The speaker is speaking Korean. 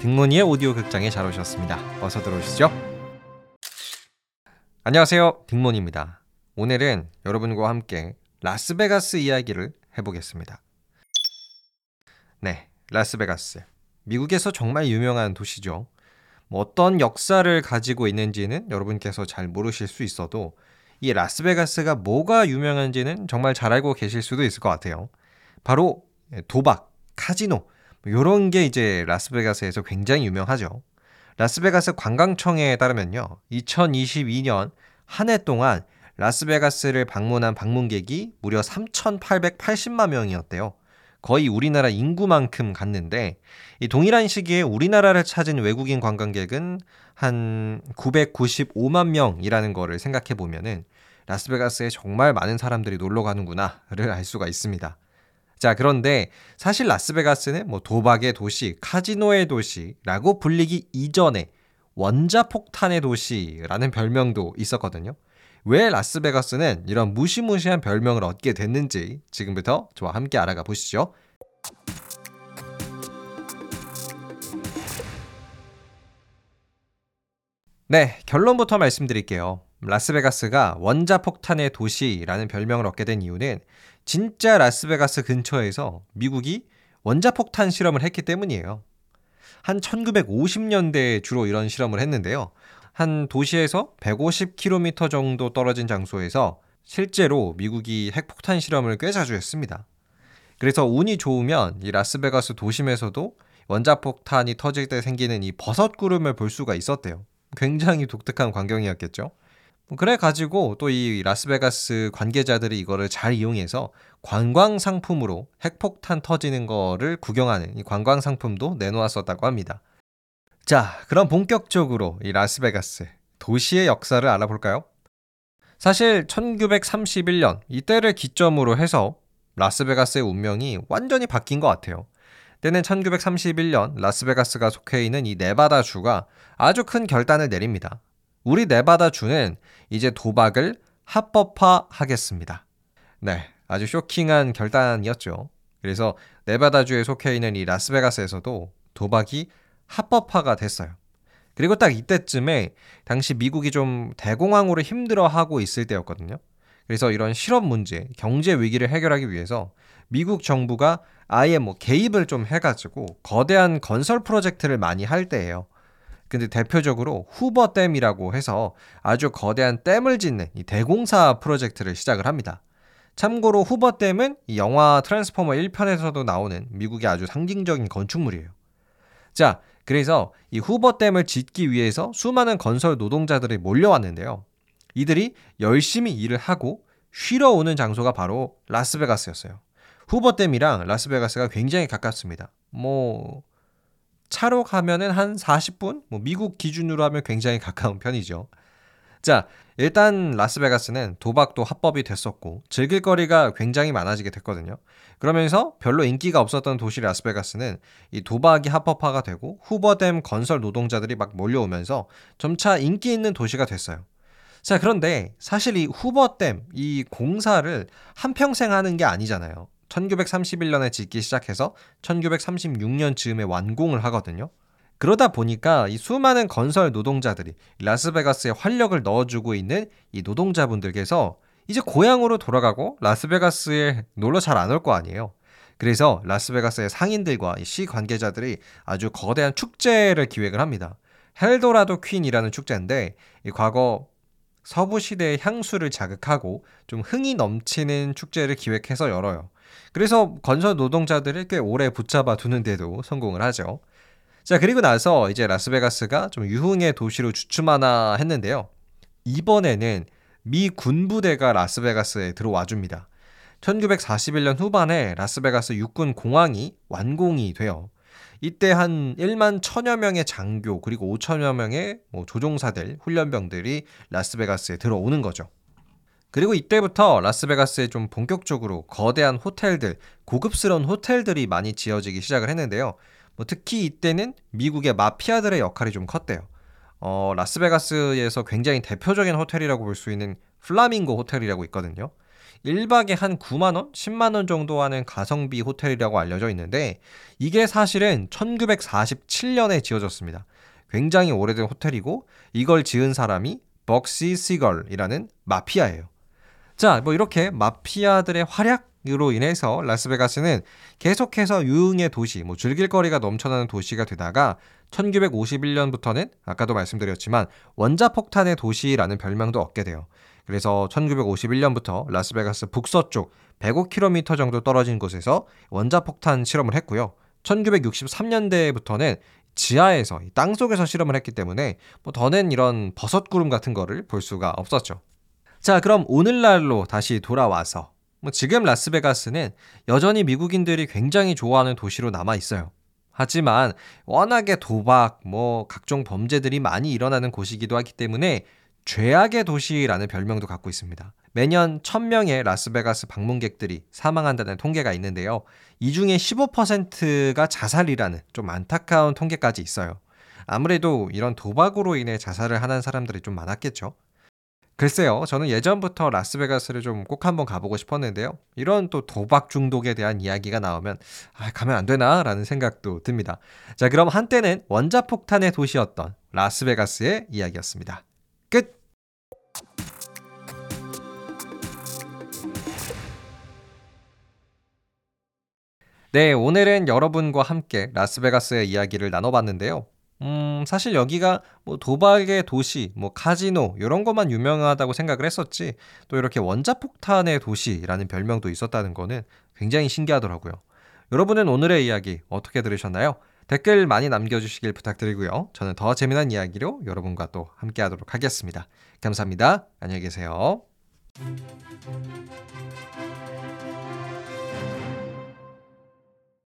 딩모니의 오디오 극장에 잘 오셨습니다. 어서 들어오시죠. 안녕하세요. 딩모니입니다. 오늘은 여러분과 함께 라스베가스 이야기를 해보겠습니다. 네, 라스베가스. 미국에서 정말 유명한 도시죠. 뭐 어떤 역사를 가지고 있는지는 여러분께서 잘 모르실 수 있어도 이 라스베가스가 뭐가 유명한지는 정말 잘 알고 계실 수도 있을 것 같아요. 바로 도박, 카지노, 뭐게 이제 라스베가스에서 굉장히 유명하죠. 라스베가스 관광청에 따르면요. 2022년 한 해 동안 라스베가스를 방문한 방문객이 무려 3,880만 명이었대요. 거의 우리나라 인구만큼 갔는데 이 동일한 시기에 우리나라를 찾은 외국인 관광객은 한 995만 명이라는 거를 생각해 보면은 라스베가스에 정말 많은 사람들이 놀러 가는구나를 알 수가 있습니다. 자, 그런데 사실 라스베가스는 뭐 도박의 도시, 카지노의 도시라고 불리기 이전에 원자폭탄의 도시라는 별명도 있었거든요. 왜 라스베가스는 이런 무시무시한 별명을 얻게 됐는지 지금부터 저와 함께 알아가 보시죠. 네, 결론부터 말씀드릴게요. 라스베가스가 원자폭탄의 도시라는 별명을 얻게 된 이유는 진짜 라스베가스 근처에서 미국이 원자폭탄 실험을 했기 때문이에요. 한 1950년대에 주로 이런 실험을 했는데요. 한 도시에서 150km 정도 떨어진 장소에서 실제로 미국이 핵폭탄 실험을 꽤 자주 했습니다. 그래서 운이 좋으면 이 라스베가스 도심에서도 원자폭탄이 터질 때 생기는 이 버섯 구름을 볼 수가 있었대요. 굉장히 독특한 광경이었겠죠. 뭐 그래 가지고 또 이 라스베가스 관계자들이 이거를 잘 이용해서 관광 상품으로 핵폭탄 터지는 거를 구경하는 이 관광 상품도 내놓았었다고 합니다. 자, 그럼 본격적으로 이 라스베가스 도시의 역사를 알아볼까요? 사실 1931년 이때를 기점으로 해서 라스베가스의 운명이 완전히 바뀐 것 같아요. 때는 1931년 라스베가스가 속해 있는 이 네바다주가 아주 큰 결단을 내립니다. 우리 네바다 주는 이제 도박을 합법화하겠습니다. 네, 아주 쇼킹한 결단이었죠. 그래서 네바다주에 속해 있는 이 라스베가스에서도 도박이 합법화가 됐어요. 그리고 딱 이때쯤에 당시 미국이 좀 대공황으로 힘들어하고 있을 때였거든요. 그래서 이런 실업 문제, 경제 위기를 해결하기 위해서 미국 정부가 아예 뭐 개입을 좀 해가지고 거대한 건설 프로젝트를 많이 할 때예요. 근데 대표적으로 후버댐이라고 해서 아주 거대한 댐을 짓는 이 대공사 프로젝트를 시작을 합니다. 참고로 후버댐은 이 영화 트랜스포머 1편에서도 나오는 미국의 아주 상징적인 건축물이에요. 자, 그래서 이 후버댐을 짓기 위해서 수많은 건설 노동자들이 몰려왔는데요. 이들이 열심히 일을 하고 쉬러 오는 장소가 바로 라스베가스였어요. 후버댐이랑 라스베가스가 굉장히 가깝습니다. 뭐 차로 가면은 한 40분? 뭐 미국 기준으로 하면 굉장히 가까운 편이죠. 자, 일단 라스베가스는 도박도 합법이 됐었고 즐길 거리가 굉장히 많아지게 됐거든요. 그러면서 별로 인기가 없었던 도시 라스베가스는 이 도박이 합법화가 되고 후버댐 건설 노동자들이 막 몰려오면서 점차 인기 있는 도시가 됐어요. 자, 그런데 사실 이 후버댐 이 공사를 한평생 하는 게 아니잖아요. 1931년에 짓기 시작해서 1936년 즈음에 완공을 하거든요. 그러다 보니까 이 수많은 건설 노동자들이 라스베가스에 활력을 넣어주고 있는 이 노동자분들께서 이제 고향으로 돌아가고 라스베가스에 놀러 잘 안 올 거 아니에요. 그래서 라스베가스의 상인들과 시 관계자들이 아주 거대한 축제를 기획을 합니다. 헬도라도 퀸이라는 축제인데 이 과거 서부 시대의 향수를 자극하고 좀 흥이 넘치는 축제를 기획해서 열어요. 그래서 건설 노동자들을 꽤 오래 붙잡아 두는데도 성공을 하죠. 자, 그리고 나서 이제 라스베가스가 좀 유흥의 도시로 주춤하나 했는데요. 이번에는 미 군부대가 라스베가스에 들어와 줍니다. 1941년 후반에 라스베가스 육군 공항이 완공이 돼요. 이때 한 1만 천여 명의 장교 그리고 5천여 명의 뭐 조종사들, 훈련병들이 라스베가스에 들어오는 거죠. 그리고 이때부터 라스베가스에 좀 본격적으로 거대한 호텔들, 고급스러운 호텔들이 많이 지어지기 시작을 했는데요. 뭐 특히 이때는 미국의 마피아들의 역할이 좀 컸대요. 어, 라스베가스에서 굉장히 대표적인 호텔이라고 볼 수 있는 플라밍고 호텔이라고 있거든요. 1박에 한 9만원, 10만원 정도 하는 가성비 호텔이라고 알려져 있는데 이게 사실은 1947년에 지어졌습니다. 굉장히 오래된 호텔이고 이걸 지은 사람이 벅시 시걸이라는 마피아예요. 자, 뭐 이렇게 마피아들의 활약으로 인해서 라스베가스는 계속해서 유흥의 도시, 뭐 즐길 거리가 넘쳐나는 도시가 되다가 1951년부터는 아까도 말씀드렸지만 원자폭탄의 도시라는 별명도 얻게 돼요. 그래서 1951년부터 라스베가스 북서쪽 105km 정도 떨어진 곳에서 원자폭탄 실험을 했고요. 1963년대부터는 지하에서 땅 속에서 실험을 했기 때문에 뭐 더는 이런 버섯 구름 같은 거를 볼 수가 없었죠. 자, 그럼 오늘날로 다시 돌아와서 뭐 지금 라스베가스는 여전히 미국인들이 굉장히 좋아하는 도시로 남아 있어요. 하지만 워낙에 도박, 뭐 각종 범죄들이 많이 일어나는 곳이기도 하기 때문에 죄악의 도시라는 별명도 갖고 있습니다. 매년 1000명의 라스베가스 방문객들이 사망한다는 통계가 있는데요. 이 중에 15%가 자살이라는 좀 안타까운 통계까지 있어요. 아무래도 이런 도박으로 인해 자살을 하는 사람들이 좀 많았겠죠. 글쎄요, 저는 예전부터 라스베가스를 좀 꼭 한번 가보고 싶었는데요. 이런 또 도박 중독에 대한 이야기가 나오면, 아, 가면 안 되나? 라는 생각도 듭니다. 자, 그럼 한때는 원자폭탄의 도시였던 라스베가스의 이야기였습니다. 끝! 네, 오늘은 여러분과 함께 라스베가스의 이야기를 나눠봤는데요. 음, 사실 여기가 뭐 도박의 도시, 뭐 카지노 이런 것만 유명하다고 생각을 했었지 또 이렇게 원자폭탄의 도시라는 별명도 있었다는 거는 굉장히 신기하더라고요. 여러분은 오늘의 이야기 어떻게 들으셨나요? 댓글 많이 남겨주시길 부탁드리고요. 저는 더 재미난 이야기로 여러분과 또 함께 하도록 하겠습니다. 감사합니다. 안녕히 계세요.